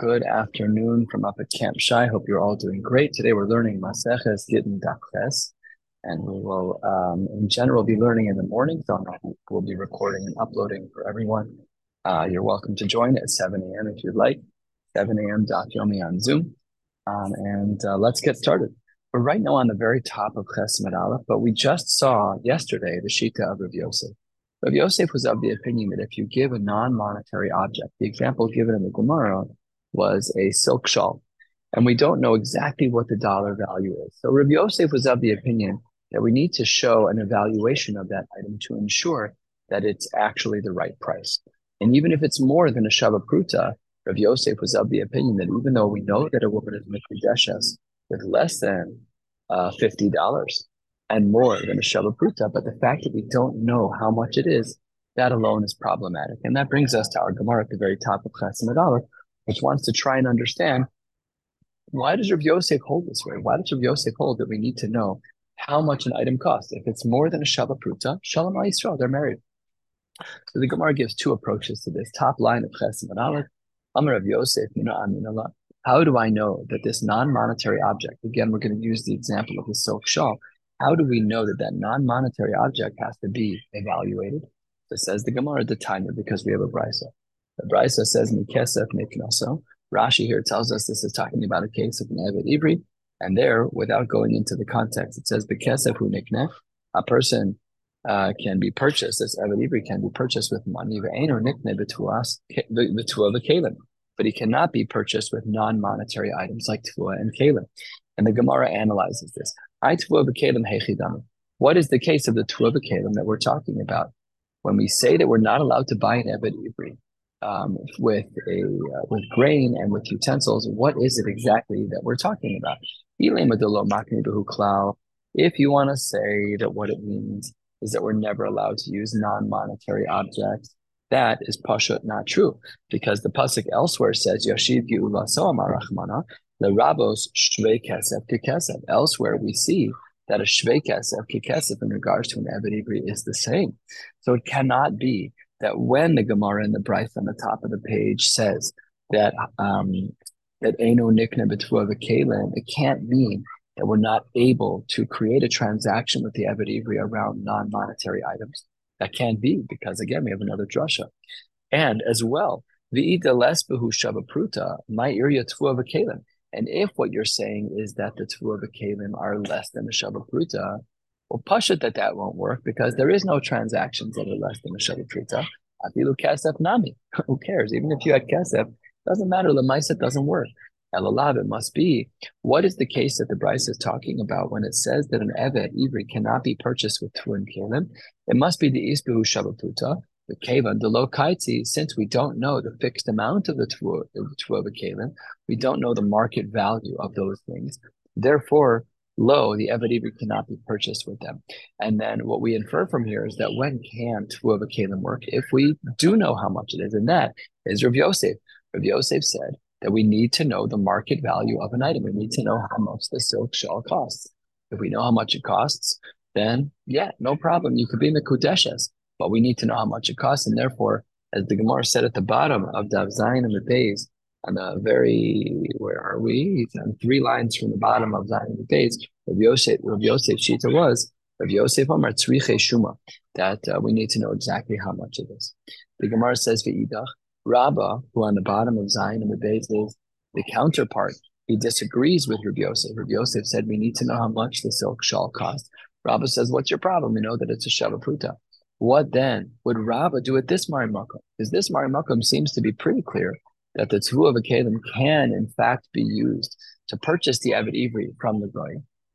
Good afternoon from up at Camp Shai. Hope you're all doing great. Today we're learning Maseches Gittin Dafches, and we will, um, in general, be learning in the morning. So we'll be recording and uploading for everyone. Uh, you're welcome to join at 7 a.m. if you'd like. 7 a.m. Yomi on Zoom, um, and uh, let's get started. We're right now on the very top of Chesed Aleph, but we just saw yesterday the Shita of Rav Yosef. Rav Yosef was of the opinion that if you give a non-monetary object, the example given in the Gemara was a silk shawl. And we don't know exactly what the dollar value is. So Rabbi Yosef was of the opinion that we need to show an evaluation of that item to ensure that it's actually the right price. And even if it's more than a Shava Pruta, Rabbi Yosef was of the opinion that even though we know that a woman is Mikudeshes with less than uh, $50 and more than a Shava Pruta, but the fact that we don't know how much it is, that alone is problematic. And that brings us to our Gemara at the very top of Chesed Aleph, which wants to try and understand why does Rav Yosef hold this way? Why does Rav Yosef hold that we need to know how much an item costs? If it's more than a Shava Pruta, Shalom Yisrael, they're married. So the Gemara gives two approaches to this. Top line of Chesed and Amar Rav Yosef, How do I know that this non-monetary object, again, we're going to use the example of the silk shawl, how do we know that that non-monetary object has to be evaluated? It says the Gemara, the time because we have a brisa. The Brisa says Mikesef Miknaso. Rashi here tells us this is talking about a case of an Eved Ibri, and there, without going into the context, it says Bekesef Hu Niknef. A person uh, can be purchased. This Eved Ibri can be purchased with money. Ve'eno Nikne Betua V'Kalim. But he cannot be purchased with non-monetary items like Tvua and Kalim. And the Gemara analyzes this. What is the case of the Tvua V'Kalim that we're talking about? When we say that we're not allowed to buy an Eved Ibri, um, with a uh, with grain and with utensils, what is it exactly that we're talking about? If you want to say that what it means is that we're never allowed to use non-monetary objects, that is pashut not true, because the pasuk elsewhere says Yashiv Marachmana the Rabos Shvei Kesef Kekesef. Elsewhere we see that a Shvei Kesef Kekesef in regards to an Eved is the same. So it cannot be that when the Gemara in the Brisa on the top of the page says that um, that Eno Nikna Kalim, it can't mean that we're not able to create a transaction with the Eved Ivri around non-monetary items. That can't be because again we have another drasha, and as well V'ida lesbehu shavapruta my tvua v'kalim. And if what you're saying is that the v'kalim are less than the shavapruta, well, Pasha that that won't work because there is no transactions that are less than a Shabbat Prita. Afilu Nami. Who cares? Even if you had Kesef, doesn't matter. Lemaisa doesn't work. Elalav, it must be. What is the case that the Brisa is talking about when it says that an Evet, Ivri, cannot be purchased with Turin Kalim? It must be the Isbihu Shabatuta, the Kavan, the Lokaitzi, since we don't know the fixed amount of the Tvua Kalim, we don't know the market value of those things. Therefore, low, the Eved cannot be purchased with them. And then what we infer from here is that when can Tuva Kalim work? If we do know how much it is, and that is Rav Yosef. Rav Yosef said that we need to know the market value of an item. We need to know how much the silk shawl costs. If we know how much it costs, then yeah, no problem. You could be in the Kudeshes, but we need to know how much it costs. And therefore, as the Gemara said at the bottom of Dav Zayin and the days, on a very where are we? on three lines from the bottom of Zion the page. Rav Yosef, Rav Yosef Shita was Rav Yosef Amar Tzriche Shuma that uh, we need to know exactly how much it is. The Gemara says V'idach Rabba, who on the bottom of Zion and the base is the counterpart. He disagrees with Rav Yosef. Rav Yosef said we need to know how much the silk shawl costs. Rabba says, "What's your problem? We know that it's a shavapruta." What then would Rabba do at this Marimakum? Because this Marimakum seems to be pretty clear that the two of a kalim can in fact be used to purchase the Avid Ivri from the Goy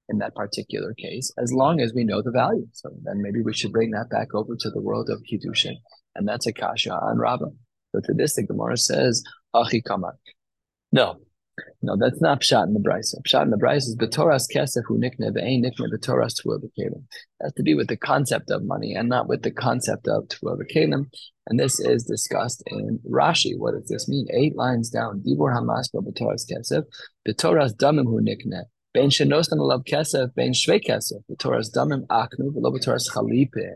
in that particular case, as long as we know the value. So then maybe we should bring that back over to the world of Kiddushin. And that's a kasha on Rabbah. So to this, the Gemara says, Achi Kama. No, no, that's not pshat in the brisa. Pshat in the brisa is betoras kesef hu nikne ve'ein nikne betoras tuah b'kelim. Has to be with the concept of money and not with the concept of tuah b'kelim. And this is discussed in Rashi. What does this mean? Eight lines down. Dibur hamas betoras kesef betoras damim hu nikne. Ben shenostan alav kesef ben shvei kesef betoras damim aknu v'lo betoras chalipin.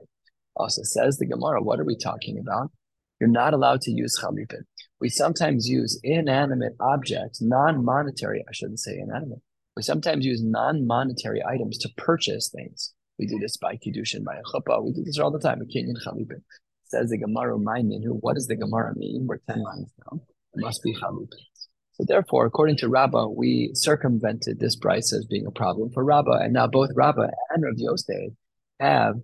Also says the Gemara. What are we talking about? You're not allowed to use chalipin. We sometimes use inanimate objects, non-monetary, I shouldn't say inanimate. We sometimes use non-monetary items to purchase things. We do this by Kiddushin, by a chuppah. We do this all the time. Kenyan Chalipin. Says the Gemara, minu. What does the Gemara mean? We're 10 lines down. It must be Chalipin. So therefore, according to Rabbah, we circumvented this price as being a problem for Rabbah. And now both Rabbah and Rav Yosef have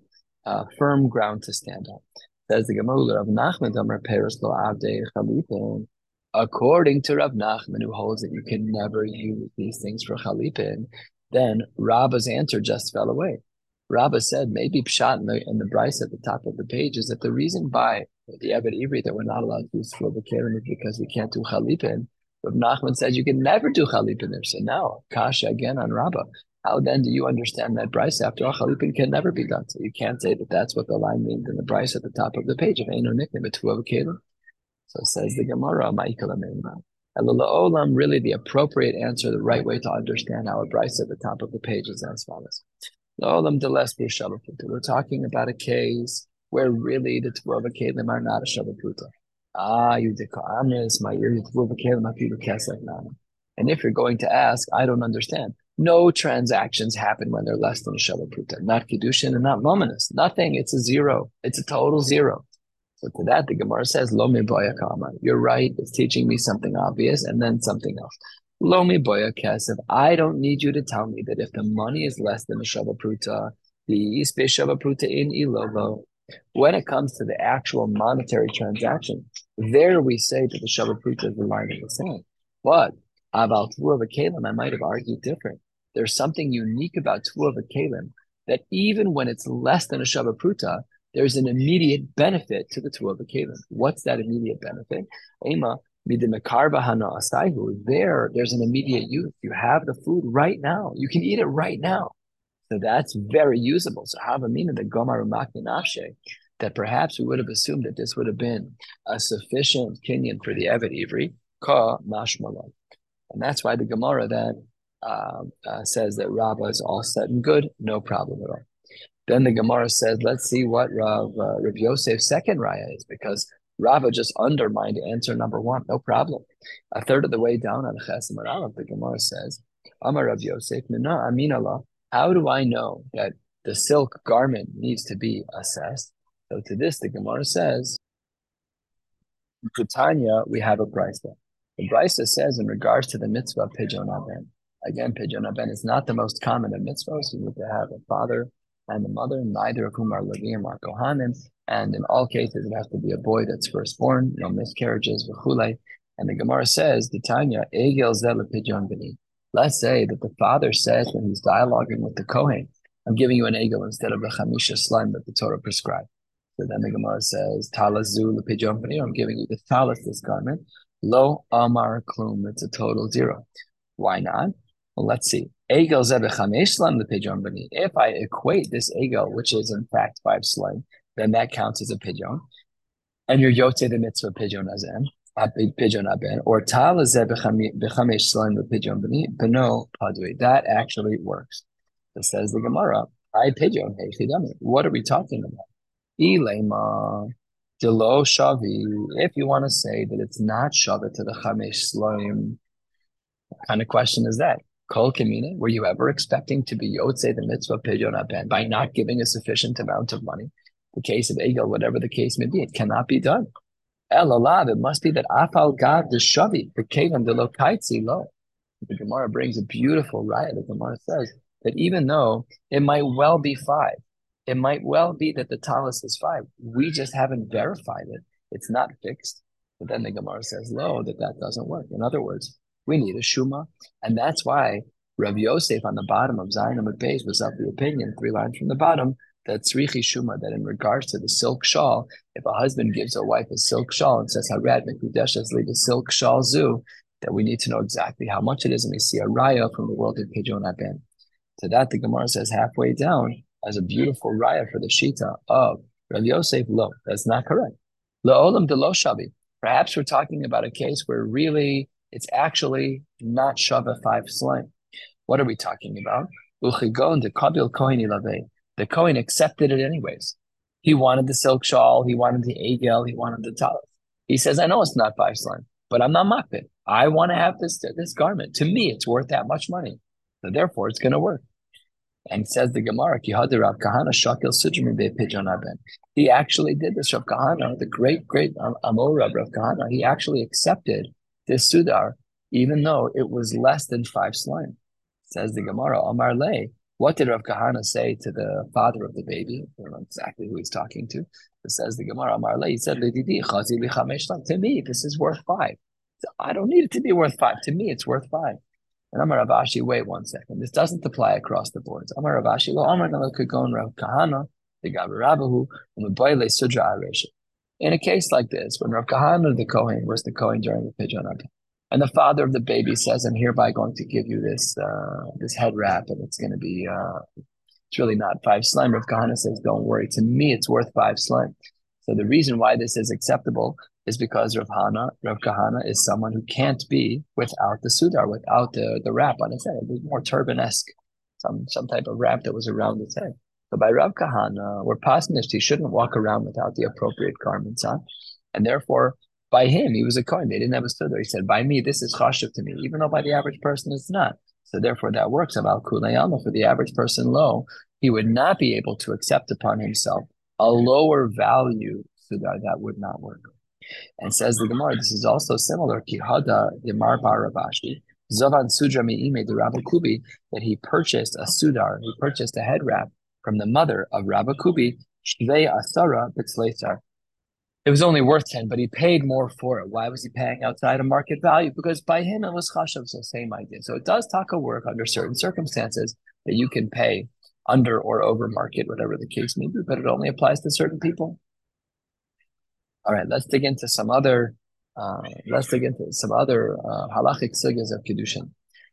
uh, firm ground to stand on. Says the Gemara of Nachman Peres Lo Chalipin. According to Rav Nachman, who holds that you can never use these things for Chalipin, then Rabbah's answer just fell away. Rabbah said maybe Pshat in the, in the Brisa at the top of the page is that the reason why the Eved Ivri that we're not allowed to use for the Keren is because we can't do Chalipin. Rav Nachman said you can never do Chalipin there. So now, Kasha again on Rabbah. How then do you understand that Brisa after all Chalipin can never be done? So you can't say that that's what the line means in the Brisa at the top of the page of Eino Nikne. So says the Gemara, Olam, really the appropriate answer, the right way to understand our Brisa at the top of the page is as follows. Olam We're talking about a case where really the Tvuva Kalim are not a Shabbaputa. Ah, you dekamis, my ear, Tvuva Kalim, Afidu Kesek And if you're going to ask, I don't understand. No transactions happen when they're less than a Shabbaputa. Not Kedushin and not Mominus. Nothing. It's a zero. It's a total zero. So to that, the Gemara says, Lo kama. You're right. It's teaching me something obvious and then something else. Lo boya kesef. I don't need you to tell me that if the money is less than a shavapruta, the ispe shavapruta in ilovo. When it comes to the actual monetary transaction, there we say that the shavapruta is the line in the sand. But about Tuva Kalim, I might have argued different. There's something unique about Tuva Kalim that even when it's less than a shavapruta, there's an immediate benefit to the Tuva Kalim. What's that immediate benefit? Ema there, there's an immediate use. You have the food right now. You can eat it right now. So that's very usable. So have a meaning that Gomar Nafshe, that perhaps we would have assumed that this would have been a sufficient kinyan for the Eved Ivri, Ka Mashmalon. And that's why the Gemara then uh, uh, says that Rabbah is all set and good, no problem at all. Then the Gemara says, let's see what Rav, uh, Rav Yosef's second raya is, because Rava just undermined answer number one. No problem. A third of the way down on Chesim Aleph, the Gemara says, Amar Rav Yosef, Aminallah, how do I know that the silk garment needs to be assessed? So to this, the Gemara says, Tanya, we have a brisa. The brisa says in regards to the mitzvah of Pidyon Aben. Again, Pidyon Aben is not the most common of mitzvahs. You need to have a father and a mother, neither of whom are Levim or Kohanim. And in all cases, it has to be a boy that's firstborn, no miscarriages, v'chulei. And the Gemara says, the Tanya, Egel pidyon b'ni. Let's say that the father says when he's dialoguing with the Kohen, I'm giving you an egel instead of the chamisha slime that the Torah prescribed. So then the Gemara says, Talazu lepidyon b'ni, I'm giving you the talis, this garment. Lo amar klum, it's a total zero. Why not? Well, let's see. Egel zebechamesh slime lepidyon b'ni. If I equate this egel, which is in fact five slime, then that counts as a pidyon. And you're yotze the mitzvah pidyon azen, pidyon aben, or tal b'chamesh slime the pidyon b'ni, b'no padui. That actually works. It says the Gemara, I pidyon hey What are we talking about? Ilema delo shavi. If you want to say that it's not shavi to the chamesh slime, what kind of question is that? Kol Kamina, were you ever expecting to be Yotze the mitzvah pidyon aben by not giving a sufficient amount of money? the case of Egel, whatever the case may be, it cannot be done. El alav, it must be that afal gad the shavi, the kavan the lokaitzi lo. The Gemara brings a beautiful riot. The Gemara says that even though it might well be five, it might well be that the talus is five. We just haven't verified it. It's not fixed. But then the Gemara says, lo, that that doesn't work. In other words, we need a shuma. And that's why Rav Yosef on the bottom of Zion Beis was of the opinion, three lines from the bottom, that tzrichi shuma, that in regards to the silk shawl, if a husband gives a wife a silk shawl and says, Harad Mekudeshes lead a silk shawl zoo, that we need to know exactly how much it is. And we see a raya from the world of Pidyon Ben. To that, the Gemara says halfway down as a beautiful raya for the Shita of Rav Yosef Lo. That's not correct. Olam de Lo Shavi. Perhaps we're talking about a case where really it's actually not Shava five slime. What are we talking about? The Kohen accepted it anyways. He wanted the silk shawl, he wanted the egel, he wanted the talis. He says, I know it's not five slime. but I'm not makbid. I want to have this this garment. To me, it's worth that much money. So therefore, it's going to work. And says the Gemara, Rav Kahana Shakil He actually did this. Rav Kahana, the great, great um, Amor Rav Kahana, he actually accepted this Sudar, even though it was less than five slime. Says the Gemara, Amar Le, what did Rav Kahana say to the father of the baby? I don't know exactly who he's talking to. It says the Gemara, Amar Le, he said, To me, this is worth five. I don't need it to be worth five. To me, it's worth five. And Amar Rav Ashi, wait one second. This doesn't apply across the boards. Amar Rav Ashi, lo Amar Nala Kagon Rav Kahana, the Gabarabahu, and Mabayle Sudra Aresha. In a case like this, when Rav Kahana the Kohen was the Kohen during the Pidyon and the father of the baby says, "I'm hereby going to give you this uh, this head wrap, and it's going to be uh, it's really not five slime." Rav Kahana says, "Don't worry. To me, it's worth five slime." So the reason why this is acceptable is because Rav Hana, Rav Kahana is someone who can't be without the sudar, without the, the wrap on his head. It was more turban-esque, some some type of wrap that was around his head. So by Rav Kahana, we're pasnished, he shouldn't walk around without the appropriate garments on. And therefore, by him, he was a Kohen. They didn't have a sudar. He said, by me, this is chashiv to me, even though by the average person it's not. So therefore, that works about kulayama. For the average person low, he would not be able to accept upon himself a lower value sudar. That would not work. And says the Gemara, this is also similar. Kihada Yamar Baravashi. Zovan Sudra Mi'ime the Rabbi Kubi, that he purchased a sudar, he purchased a head wrap from the mother of Rabba Kubi, Shvei Asara Bitzleisar. It was only worth 10, but he paid more for it. Why was he paying outside of market value? Because by him it was chashav, so same idea. So it does taka work under certain circumstances that you can pay under or over market, whatever the case may be, but it only applies to certain people. All right, let's dig into some other. Uh, let's dig into some other uh, halachic sugyas of kedushin.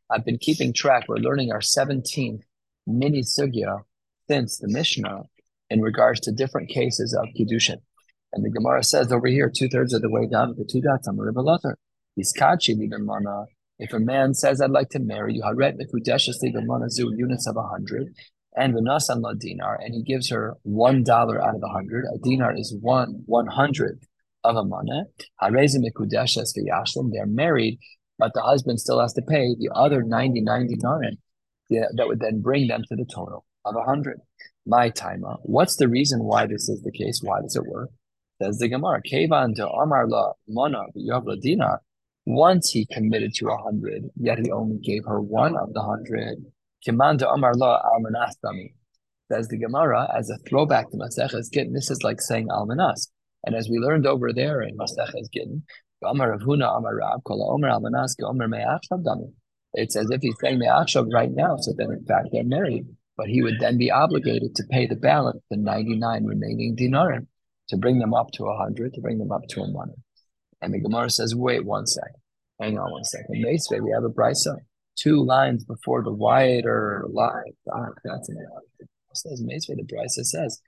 I've been keeping track. We're learning our 17th mini sugya since the Mishnah in regards to different cases of Kiddushin. And the Gemara says over here, two thirds of the way down the two dots, I'm a Rebbe If a man says, I'd like to marry you, Haret Zu, units of a hundred, and Vinasan La dinar, and he gives her one dollar out of a hundred. A dinar is one one hundredth of a mana. Hareze Mikudeshes Yashlim, they're married, but the husband still has to pay the other 99 dinarim. That would then bring them to the total of a hundred. My timer. What's the reason why this is the case? Why does it work? Says the Gemara, Kevan to Amar la Mona dinar. Once he committed to a hundred, yet he only gave her one of the hundred. Kimanda Amar La Almanastami. Says the Gemara as a throwback to Maseches Gittin. This is like saying Almanas. And as we learned over there in Maseches Gittin, Amar Ravuna Amar Rab Kol Omer Almanas Dami. It's as if he's saying Me'achshav right now. So then, in fact, they're married. But he would then be obligated to pay the balance, the 99 remaining dinarim, to bring them up to a 100, to bring them up to a money. And the Gemara says, wait one second. Hang on one second. Basically, we have a brisa two lines before the wider line. Ah, that's an says the Brisa says.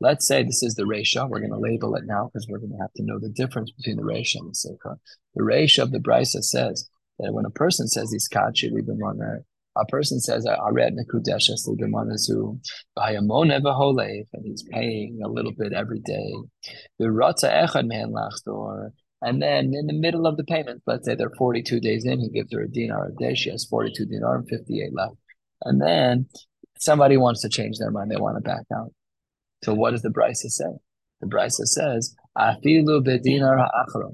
Let's say this is the ratio. We're going to label it now because we're going to have to know the difference between the ratio and the sikha. The ratio of the Brisa says that when a person says he's kachili b'mana, a person says ared nekudeshes libimanazu v'hayamone v'holev, and he's paying a little bit every day. The echad man and then in the middle of the payment, let's say they're 42 days in, he gives her a dinar a day. She has 42 dinar and 58 left. And then somebody wants to change their mind. They want to back out. So what does the Brisa say? The Brisa says, Afilu.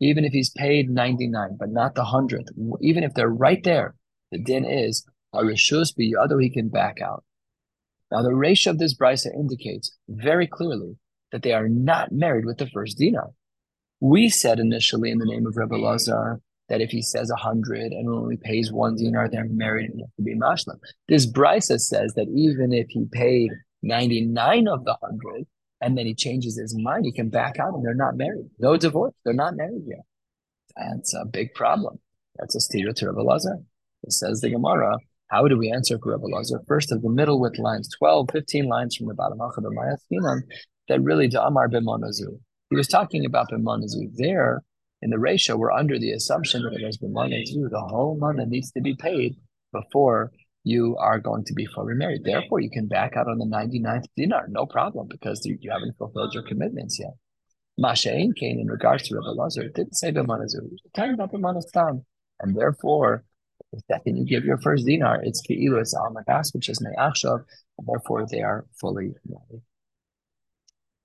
Even if he's paid 99, but not the 100th, even if they're right there, the din is, Arishus biyado, he can back out. Now, the ratio of this Brisa indicates very clearly that they are not married with the first dinar. We said initially in the name of Rebbe Lazar that if he says a hundred and only pays one dinar, they're married and have to be mashlam. This Brisa says that even if he paid 99 of the hundred and then he changes his mind, he can back out and they're not married. No divorce. They're not married yet. That's a big problem. That's a steer to Rebbe Lazar. It says the Gemara, how do we answer for Rebbe Lazar? First of the middle with lines, 12, 15 lines from the bottom, that really to Amar b'monazu he was talking about Bimanazu. There, in the ratio, we're under the assumption that there's Bimanazu. The whole money needs to be paid before you are going to be fully married. Therefore, you can back out on the 99th dinar, no problem, because you, haven't fulfilled your commitments yet. Mashain came in regards to Rabbi Lazar, didn't say B'manazu. It was talking about B'manastam. And therefore, the second you give your first dinar, it's Ke'ilu, it's Al which is Me'achshav, and therefore they are fully married.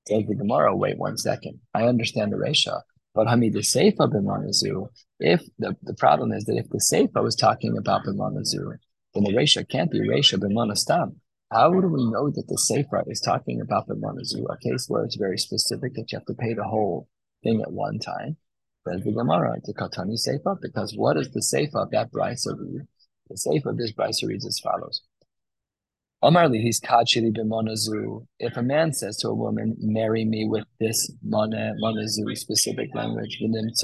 Says the Gemara, wait one second. I understand the Resha, but Hamid the Seifa B'manazu, if the, the problem is that if the Seifa was talking about B'manazu, then the Resha can't be Resha B'manastam. How do we know that the Sefer is talking about the Manazu, a case where it's very specific that you have to pay the whole thing at one time? Says the Gemara, Katani Sefer, because what is the Sefer of that Brisa read? The Sefer of this Brisa reads as follows. Omar he's kachili b'monazu. If a man says to a woman, "Marry me with this mona monazu specific language," and it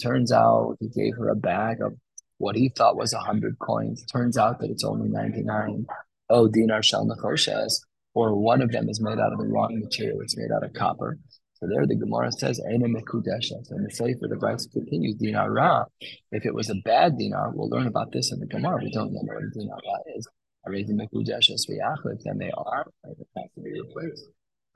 turns out he gave her a bag of what he thought was 100 coins. Turns out that it's only 99. Oh, dinar nechoshes. Or one of them is made out of the wrong material. It's made out of copper. So there the Gemara says, mekudeshes. And the Sefer, the Brisa continues, dinar ra. If it was a bad dinar, we'll learn about this in the Gemara. We don't know what a dinar ra is. Arezi mekudeshes v'yachlev, then they are. It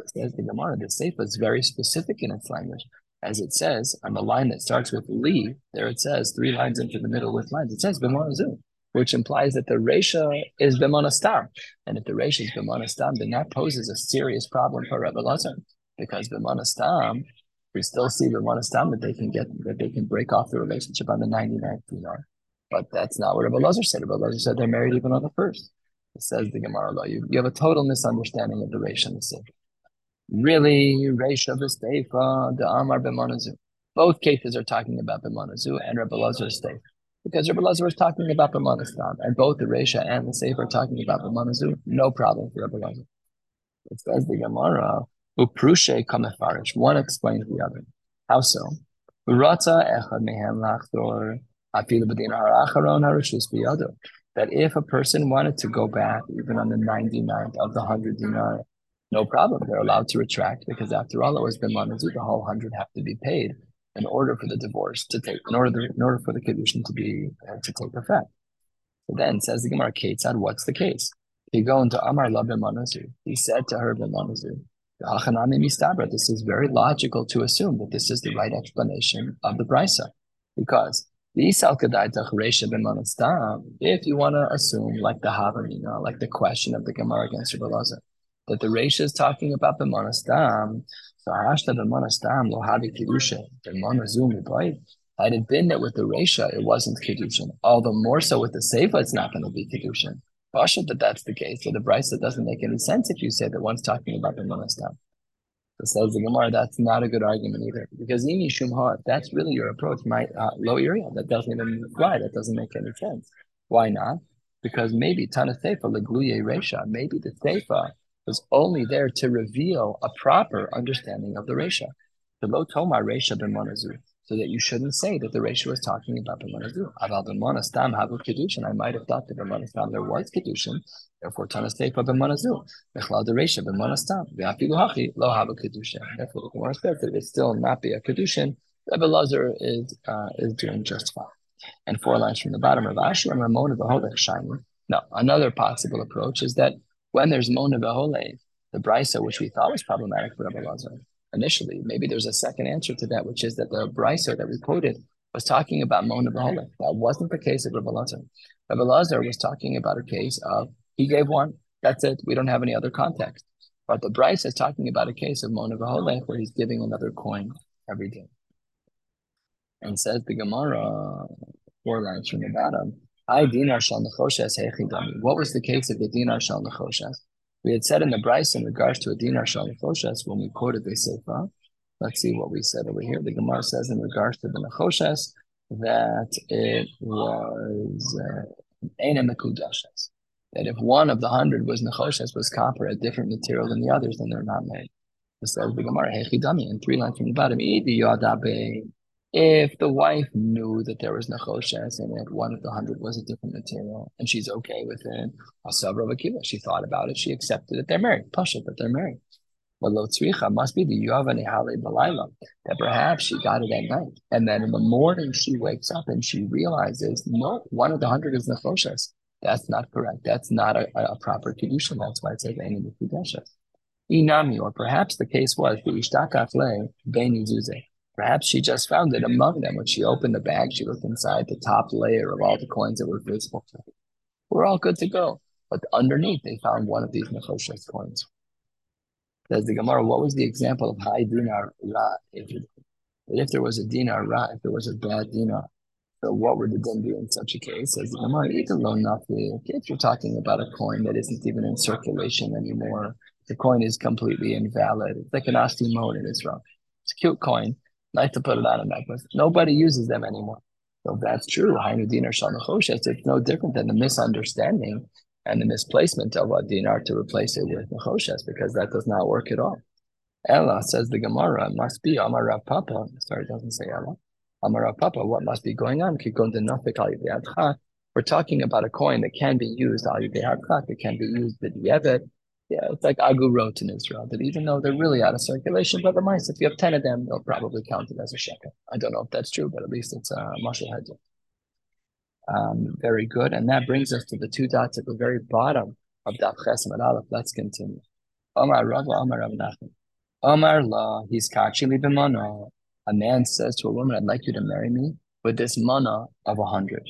says the Gemara, the Sefer is very specific in its language as it says on the line that starts with Li, there it says three lines into the middle with lines. It says B'monazu, which implies that the Resha is B'monastam. And if the Resha is B'monastam, then that poses a serious problem for Rebbe Lazar. Because B'monastam, we still see B'monastam that they can get, that they can break off the relationship on the 99th dinar. But that's not what Rebbe Lazar said. Rebbe Lazar said they're married even on the first. It says the Gemara law. You, you have a total misunderstanding of the Resha and the Sikh. Really, Reisha V'Steifa, the Amar. Both cases are talking about B'Manazu and Rebbe Lazar's Steifa. Because Rebbe Lazar is talking about B'Manastam, and both the Reisha and the Sefer are talking about B'Manazu, no problem for Rebbe Lazar. It says the Gemara, Uprushe Kamefarish. One explains the other. How so? Urata Echad Mehem Lachtor, Afilu B'Din Haracharon Harishus. That if a person wanted to go back, even on the 99th of the 100 dinar, no problem. They're allowed to retract because after all, it was been manazu. The whole hundred have to be paid in order for the divorce to take, in order in order for the condition to be uh, to take effect. Then says the Gemara, Ketzad, what's the case? He go into Amar La. He said to her This is very logical to assume that this is the right explanation of the brisa, because if you want to assume like the Havamina, like the question of the Gemara against Rabbi that the Reisha is talking about the monastam. So Hashta the monastam lo habi kedusha the monazum Had it been that with the Reisha it wasn't kedushin, all the more so with the Seifa it's not going to be kedushin. Pasha that that's the case. So the Brisa doesn't make any sense if you say that one's talking about the monastam. So says the Gemara, that's not a good argument either. Because Imi Shumha, that's really your approach, my uh, low area, that doesn't even apply. That doesn't make any sense. Why not? Because maybe Tana Seifa, Legluye Resha, maybe the Seifa was only there to reveal a proper understanding of the Resha. The lo tomar Resha b'monazu, so that you shouldn't say that the Resha was talking about b'monazu. Aval b'monastam havu kedushin. I might have thought that b'monastam there was kedushin, therefore tanas teifa b'monazu. Bechlal the Resha b'monastam. V'afilu hachi lo havu kedushin. Therefore, the Gemara says that it still not be a kedushin. Rebbe Lazar is uh, is doing just fine. And four lines from the bottom of Asher and Ramona v'holech shining. Now, another possible approach is that when there's Mona Behole, the Brisa, which we thought was problematic for Rabbi Lazar initially, maybe there's a second answer to that, which is that the Brisa that we quoted was talking about Mona Behole. That wasn't the case of Rabbi Lazar. Was talking about a case of he gave one, that's it, we don't have any other context. But the Brisa is talking about a case of Mona Behole where he's giving another coin every day. And says the Gemara, four lines from the bottom, I dinar shal what was the case of the dinar shal nechoshes? We had said in the Brisa in regards to a dinar shal when we quoted the Sefer. Let's see what we said over here. The Gemara says in regards to the nechoshes that it was ena uh, That if one of the hundred was nechoshes was copper, a different material than the others, then they're not made. It says the Gemara hechidami in three lines from the bottom if the wife knew that there was nechoshes and that one of the hundred was a different material and she's okay with it, asabra vakiva, she thought about it, she accepted it, they're married. Pasha, that they're married. But lo tzricha must be the yavani hale balayla, that perhaps she got it at night. And then in the morning she wakes up and she realizes, no, one of the hundred is nechoshes. That's not correct. That's not a, a proper kedusha. That's why it says kedusha. Inami, or perhaps the case was the Ishtakafle Beni Zuze. Perhaps she just found it among them. When she opened the bag, she looked inside the top layer of all the coins that were visible to her. We're all good to go. But underneath, they found one of these Nechoshes coins. Says the Gemara, what was the example of high dinar ra? If, if there was a dinar ra, if there was a bad dinar, so what would the din be in such a case? Says the Gemara, if you're talking about a coin that isn't even in circulation anymore, the coin is completely invalid. It's like an asti mode in Israel. It's a cute coin. Nice to put it on a necklace. Nobody uses them anymore. So that's true, Hainu dinar it's no different than the misunderstanding and the misplacement of a dinar to replace it with nechoshes, because that does not work at all. Ella says the Gemara must be Amar Rav Papa. Sorry, it doesn't say Ella. Amar Rav Papa, what must be going on? We're talking about a coin that can be used al It can be used Yevet yeah, it's like Agu wrote in Israel that even though they're really out of circulation, but the mice, if you have 10 of them, they'll probably count it as a shekel. I don't know if that's true, but at least it's a uh, Mashal Hedja. Um, very good. And that brings us to the two dots at the very bottom of Daf Chesem and Aleph. Let's continue. Omar Rava, Omar Rav Nachman. Omar La, he's kachili b'mana. A man says to a woman, I'd like you to marry me with this mana of a hundred.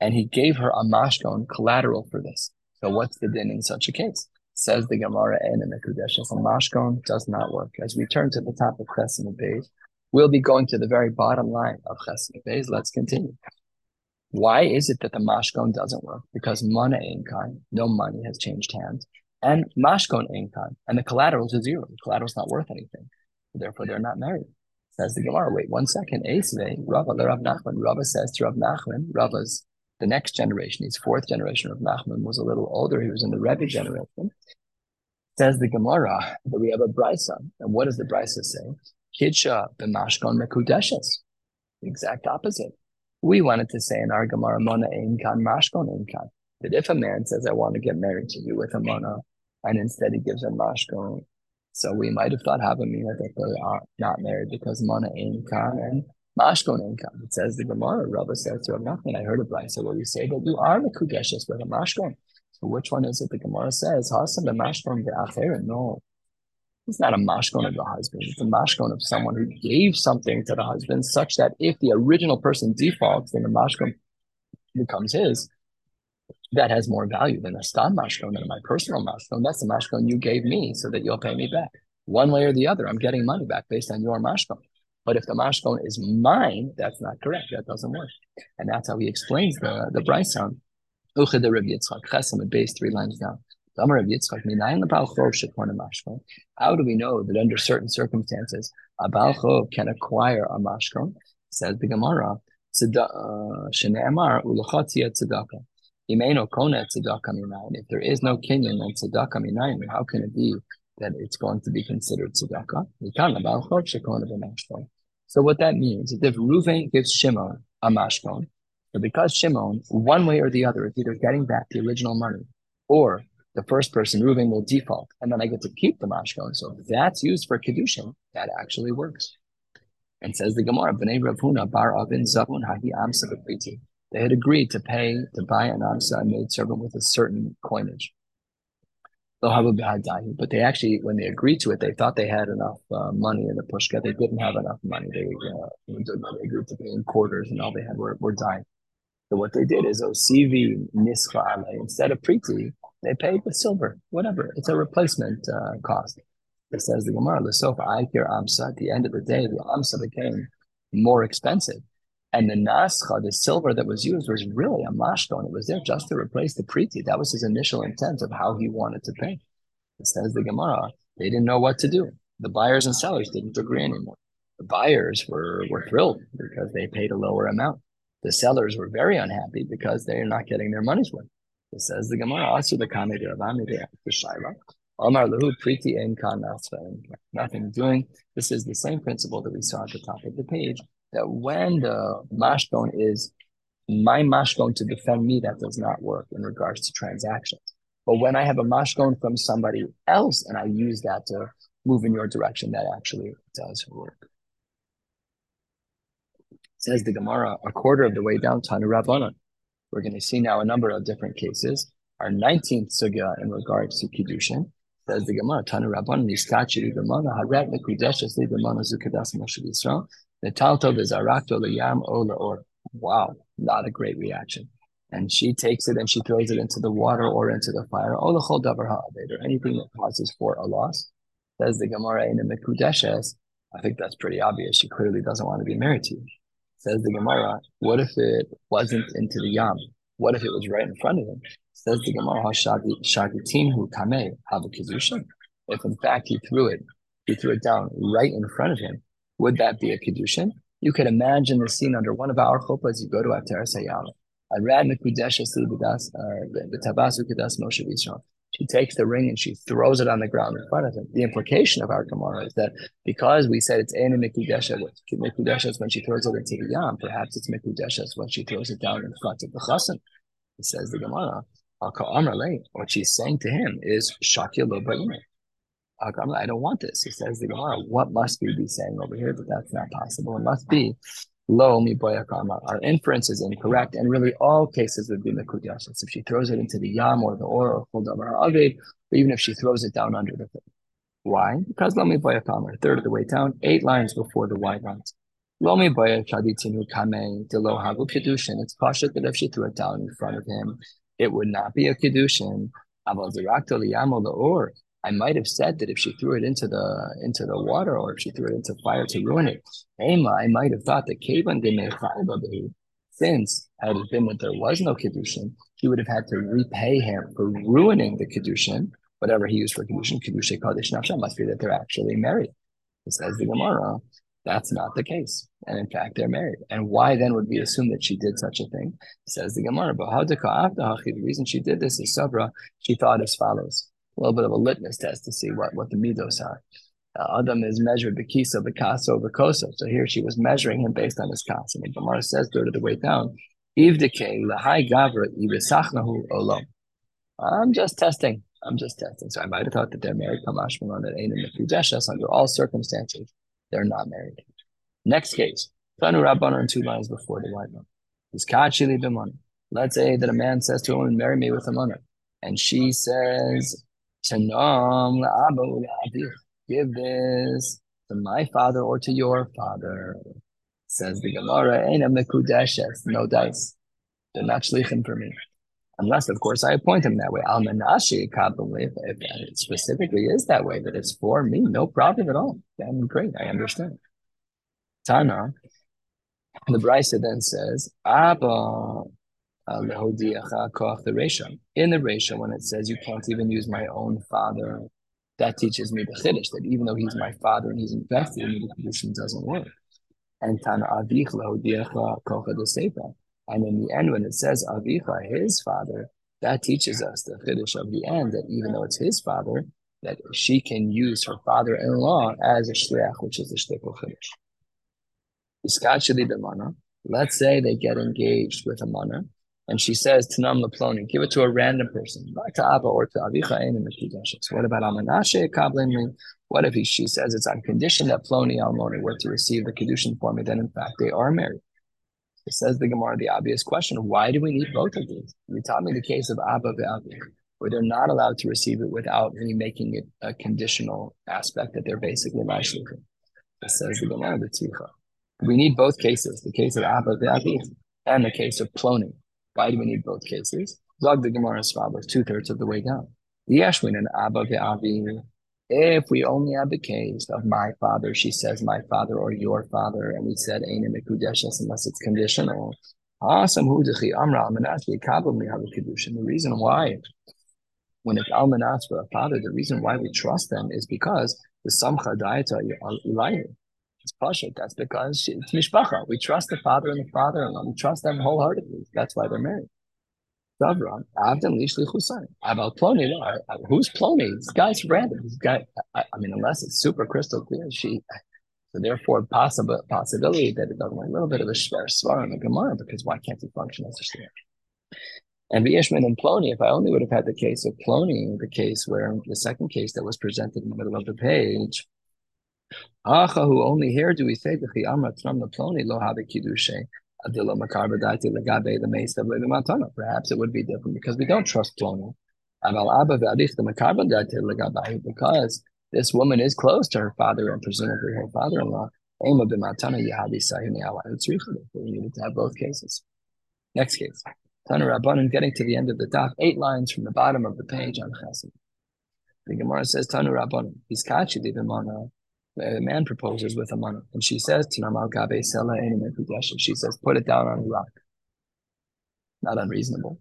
And he gave her a mashkon collateral for this. So what's the din in such a case? Says the Gemara and in the Kudeshes and Mashkon does not work. As we turn to the top of Chesed Beis, we'll be going to the very bottom line of Chesed Beis. Let's continue. Why is it that the Mashkon doesn't work? Because Mana Inkan, no money has changed hands, and Mashkon Inkan, and the collateral is zero. The collateral is not worth anything. Therefore, they're not married. Says the Gemara, wait one second. Esve, Rava, the Rav Nachman. Rava says to Rav Nachman, Rava's the next generation, his fourth generation of Nachman, was a little older. He was in the Rebbe generation. Says the Gemara that we have a brisa, and what does the brisa say? Kidsha b'mashkon mekudeshes. The exact opposite. We wanted to say in our Gemara, Mona Einkan, Mashkon Einkan, that if a man says, I want to get married to you with a Mona, and instead he gives a Mashkon, so we might have thought Havamina that they are not married because Mona Einkan and Mashkon income. It says the Gemara, Rabba says to Rav Nachman, I heard a brisa where you say that you are the Kudeshes with a Mashkon. So which one is it? The Gemara says, Hasan the Mashkon the. No. It's not a mashkon of the husband. It's a mashkon of someone who gave something to the husband, such that if the original person defaults, then the mashkon becomes his. That has more value than a stam mashkon than my personal mashkon. That's the mashkon you gave me, so that you'll pay me back. One way or the other, I'm getting money back based on your mashkon. But if the mashkon is mine, that's not correct. That doesn't work. And that's how he explains the, the Bryson. Uchid Rabbi Yitzchak, and base three lines down. How do we know that under certain circumstances, a Balchov can acquire a mashkon? Says the Gemara, Shene'emar ulochotia tzedakah. If there is no kinyan and tzedakah minayin, how can it be that it's going to be considered tzedakah. So what that means is if Reuven gives Shimon a mashkon, so because Shimon, one way or the other, is either getting back the original money or the first person, Reuven, will default, and then I get to keep the mashkon. So if that's used for kedushin, that actually works. And says the Gemara, Bnei Rav Huna bar Avin Zavun Hahi Amsa They had agreed to pay to buy an Amsa, a maid servant with a certain coinage. But they actually, when they agreed to it, they thought they had enough uh, money in the pushka. They didn't have enough money. They, uh, they agreed to pay in quarters, and all they had were, were dying. So what they did is OCV nischa instead of priti, they paid with silver, whatever. It's a replacement uh, cost. It says the Gemara, I hear Amsa. At the end of the day, the Amsa became more expensive. And the nascha, the silver that was used, was really a mashkon. It was there just to replace the priti. That was his initial intent of how he wanted to pay. It says the Gemara, they didn't know what to do. The buyers and sellers didn't agree anymore. The buyers were, were thrilled because they paid a lower amount. The sellers were very unhappy because they're not getting their money's worth. It says the Gemara, also the Kameh the Shaila. Omar Lahu Priti Enkan Nothing doing. This is the same principle that we saw at the top of the page that when the mashkon is my mashkon to defend me, that does not work in regards to transactions. But when I have a mashkon from somebody else and I use that to move in your direction, that actually does work. Says the Gemara, a quarter of the way down, Tanu Rabbanon. We're going to see now a number of different cases. Our 19th sugya in regards to Kiddushin says the Gemara, Tana Rabban, Nishkachi Gemara, Haret Mekudesh, Esli Gemara, Zukadas Moshe Yisrael, the Talto, the Zarakto, the Yam, Ola, or wow, not a great reaction. And she takes it and she throws it into the water or into the fire, Ola Chol Davar or anything that causes for a loss. Says the Gemara in the Mekudeshes, I think that's pretty obvious. She clearly doesn't want to be married to you. Says the Gemara, what if it wasn't into the Yam? What if it was right in front of him? Says the Gemara, Shagitim hu kameh have a. If in fact he threw it, he threw it down right in front of him, would that be a kedushin? You could imagine the scene under one of our chuppahs. You go to Ateres Hayam. I read Mekudesh the uh, Tabasu Kedas Moshe. She takes the ring and she throws it on the ground in front of him. The implication of our Gemara is that because we said it's Ena Mikudesha, Mikudesha when she throws it into the Yam, perhaps it's Mikudesha when she throws it down in front of the Chassan. It says the Gemara, what she's saying to him is Shakya lo I don't want this. He says the Gemara, what must we be saying over here that that's not possible? It must be lo mi boya karma. Our inference is incorrect, and really all cases would be mekudyashas. If she throws it into the yam or the or or chuldavar avid, or even if she throws it down under the thing. Why? Because lo mi a third of the way down, eight lines before the wide lines. Lo mi chaditinu kame de lo hagu kedushin. It's pasha that if she threw it down in front of him, it would not be a kedushin. Aval zirakto liyam or I might have said that if she threw it into the into the water or if she threw it into fire to ruin it, Ema, I might have thought that Kavan since had it been that there was no kedushin, he would have had to repay him for ruining the kedushin, whatever he used for kedushin. Kedushin kadosh nafsha must be that they're actually married. It says the Gemara. That's not the case. And in fact, they're married. And why then would we assume that she did such a thing? Says the Gemara. But how the reason she did this is Sabra, she thought as follows a little bit of a litmus test to see what, what the midos are. Uh, Adam is measured kasa, the kosa. So here she was measuring him based on his kasa. And Gemara says third of the way down, gavra. I'm just testing. I'm just testing. So I might have thought that they're married. Kamashman that ain't in the Fudeshas. Under all circumstances, they're not married. Next case. Tanu Rabban on two lines before the white one. Let's say that a man says to a woman, marry me with a money. And she says, Shalom Give this to my father or to your father. Says the Gemara, Ain't a mekudeshes, no dice. They're not shlichim for me. Unless, of course, I appoint him that way. Al Menashi if, if it specifically is that way, that it's for me, no problem at all. Then great, I understand. Tana, the Brisa then says, Abba um. In the ratio, when it says you can't even use my own father, that teaches me the chiddush that even though he's my father and he's invested in me, the condition doesn't work. And tana avich lehodiacha kocha de And in the end, when it says avicha, his father, that teaches us the chiddush of the end that even though it's his father, that she can use her father-in-law as a shliach, which is a shtickle chiddush. Let's say they get engaged with a mana, and she says Tanam Laploni, give it to a random person, not to Abba or to Avicha and What about Amanashe Kablinli? What if he, she says it's on condition that Ploni Almoni were to receive the Kedushin for me, then in fact they are married. It says the Gemara the obvious question, why do we need both of these? You taught me the case of Abba Ve'avi, where they're not allowed to receive it without me making it a conditional aspect that they're basically my shluchim. It says the Gemara the Tzicha. We need both cases, the case of Abba Ve'avi and the case of Ploni. Why do we need both cases? Zog the Gemara follows two thirds of the way down. The Yeshwin and Abba ve'avi. If we only have the case of my father, she says my father or your father, and we said Ein Mekudeshes unless it's conditional. Awesome. Amra The reason why, when it's a father, the reason why we trust them is because the samcha daita ilayu. It's Pashat. That's because it's Mishpacha. We trust the father and the father in law. We trust them wholeheartedly. That's why they're married. Davran, Avdin Lishli Husain. About Plony, who's Plony? This guy's random. This guy, I, I, mean, unless it's super crystal clear, she. So therefore, possible possibility that it doesn't a little bit of a shver svar in the Gemara because why can't he function as a shver? And Vishman and Plony, if I only would have had the case of Plony, the case where the second case that was presented in the middle of the page, Acha, who only here do we say the Chiyamra Tram Ploni lo have kiddushe. Perhaps it would be different because we don't trust Ploni. Because this woman is close to her father and presumably her father-in-law. We needed to have both cases. Next case. Tanu Rabbanan getting to the end of the daf, eight lines from the bottom of the page on Chesed. The Gemara says, Tanu Rabbanan, he's kachi a man proposes with a money, and she says, Tinamal Gabe Sela She says, put it down on a rock. Not unreasonable.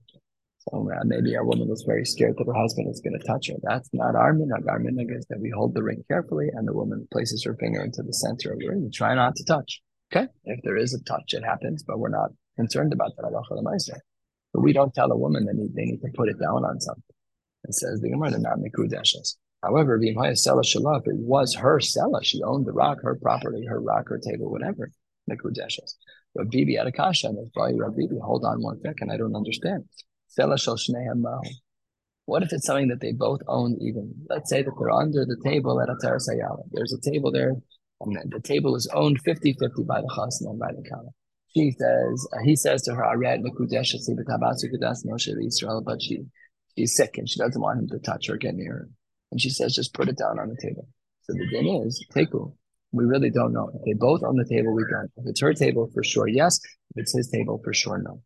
So uh, maybe our woman was very scared that her husband is going to touch her. That's not our minhag. Our minhag is that we hold the ring carefully, and the woman places her finger into the center of the ring. and Try not to touch. Okay, if there is a touch, it happens, but we're not concerned about that. But we don't tell a woman that they need to put it down on something. It says the Gemara, they're not mikudeshes. However, Vimhaya Sela Shalaf, it was her Sela. She owned the rock, her property, her rock, her table, whatever. Mikudeshes. But Bibi had a kasha, and it's probably Bibi, hold on one second, I don't understand. Sela Shal What if it's something that they both own even? Let's say that they're under the table at a Sayala. There's a table there, and the table is owned 50-50 by the chasna and by the kala. She says, uh, he says to her, Aret Mikudeshes, Israel, but she, she's sick and she doesn't want him to touch her, get near her. And she says, just put it down on the table. So the din is, teku. We really don't know. If they both on the table, we don't. If it's her table, for sure, yes. If it's his table, for sure, no.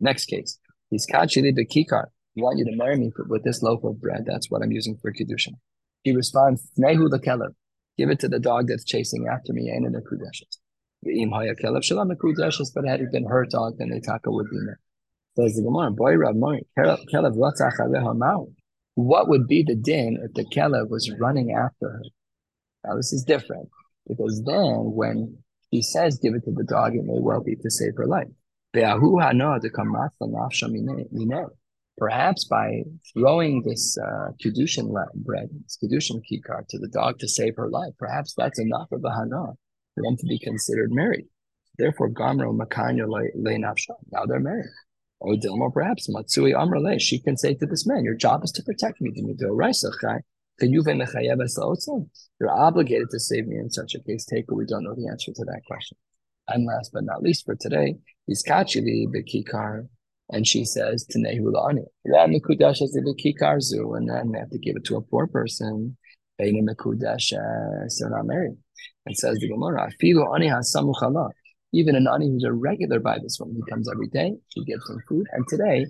Next case. He's kachili bekikar. I want you to marry me with this loaf of bread. That's what I'm using for kiddushin. He responds, nehu lekelev. Give it to the dog that's chasing after me. Ain't in a kudeshes. Im haya kelev shalom kudeshes. But had it been her dog, then the taka would be there. Says the Gemara, boy Rav Mari, kelev ratzach aleha ma'u what would be the din if the Kelev was running after her? Now, this is different because then when he says give it to the dog, it may well be to save her life. Perhaps by throwing this uh, Kedushin bread, this Kedushin kikar to the dog to save her life, perhaps that's enough of a hana for them to be considered married. Therefore, Gamro Makanya Le Now they're married. Or Dilma, perhaps Matsui Amrale, she can say to this man, Your job is to protect me. You're obligated to save me in such a case. Take we don't know the answer to that question. And last but not least for today, is Kachili Bekikar, and she says to Nehulani, and then they have to give it to a poor person. They're uh, not married. And says the Gemara, even an ani who's a regular by this woman, he comes every day, she gives him food, and today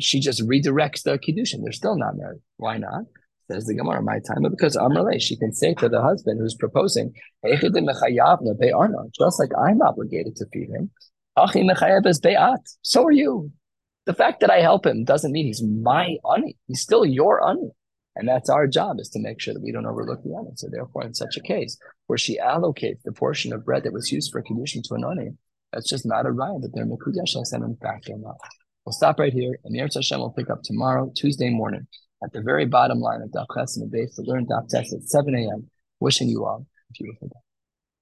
she just redirects the kiddushin. They're still not married. Why not? Says the Gemara, my time, but because Amrale, she can say to the husband who's proposing, just like I'm obligated to feed him, so are you. The fact that I help him doesn't mean he's my ani. He's still your ani. And that's our job is to make sure that we don't overlook the onion. So therefore, in such a case where she allocates the portion of bread that was used for kiddushin to an onion, that's just not a raya that they're mekudesh and in fact they're not. We'll stop right here, and Yirtz Hashem will pick up tomorrow, Tuesday morning, at the very bottom line of Daf Ches and the base to learn Daf at 7 a.m. Wishing you all a beautiful day.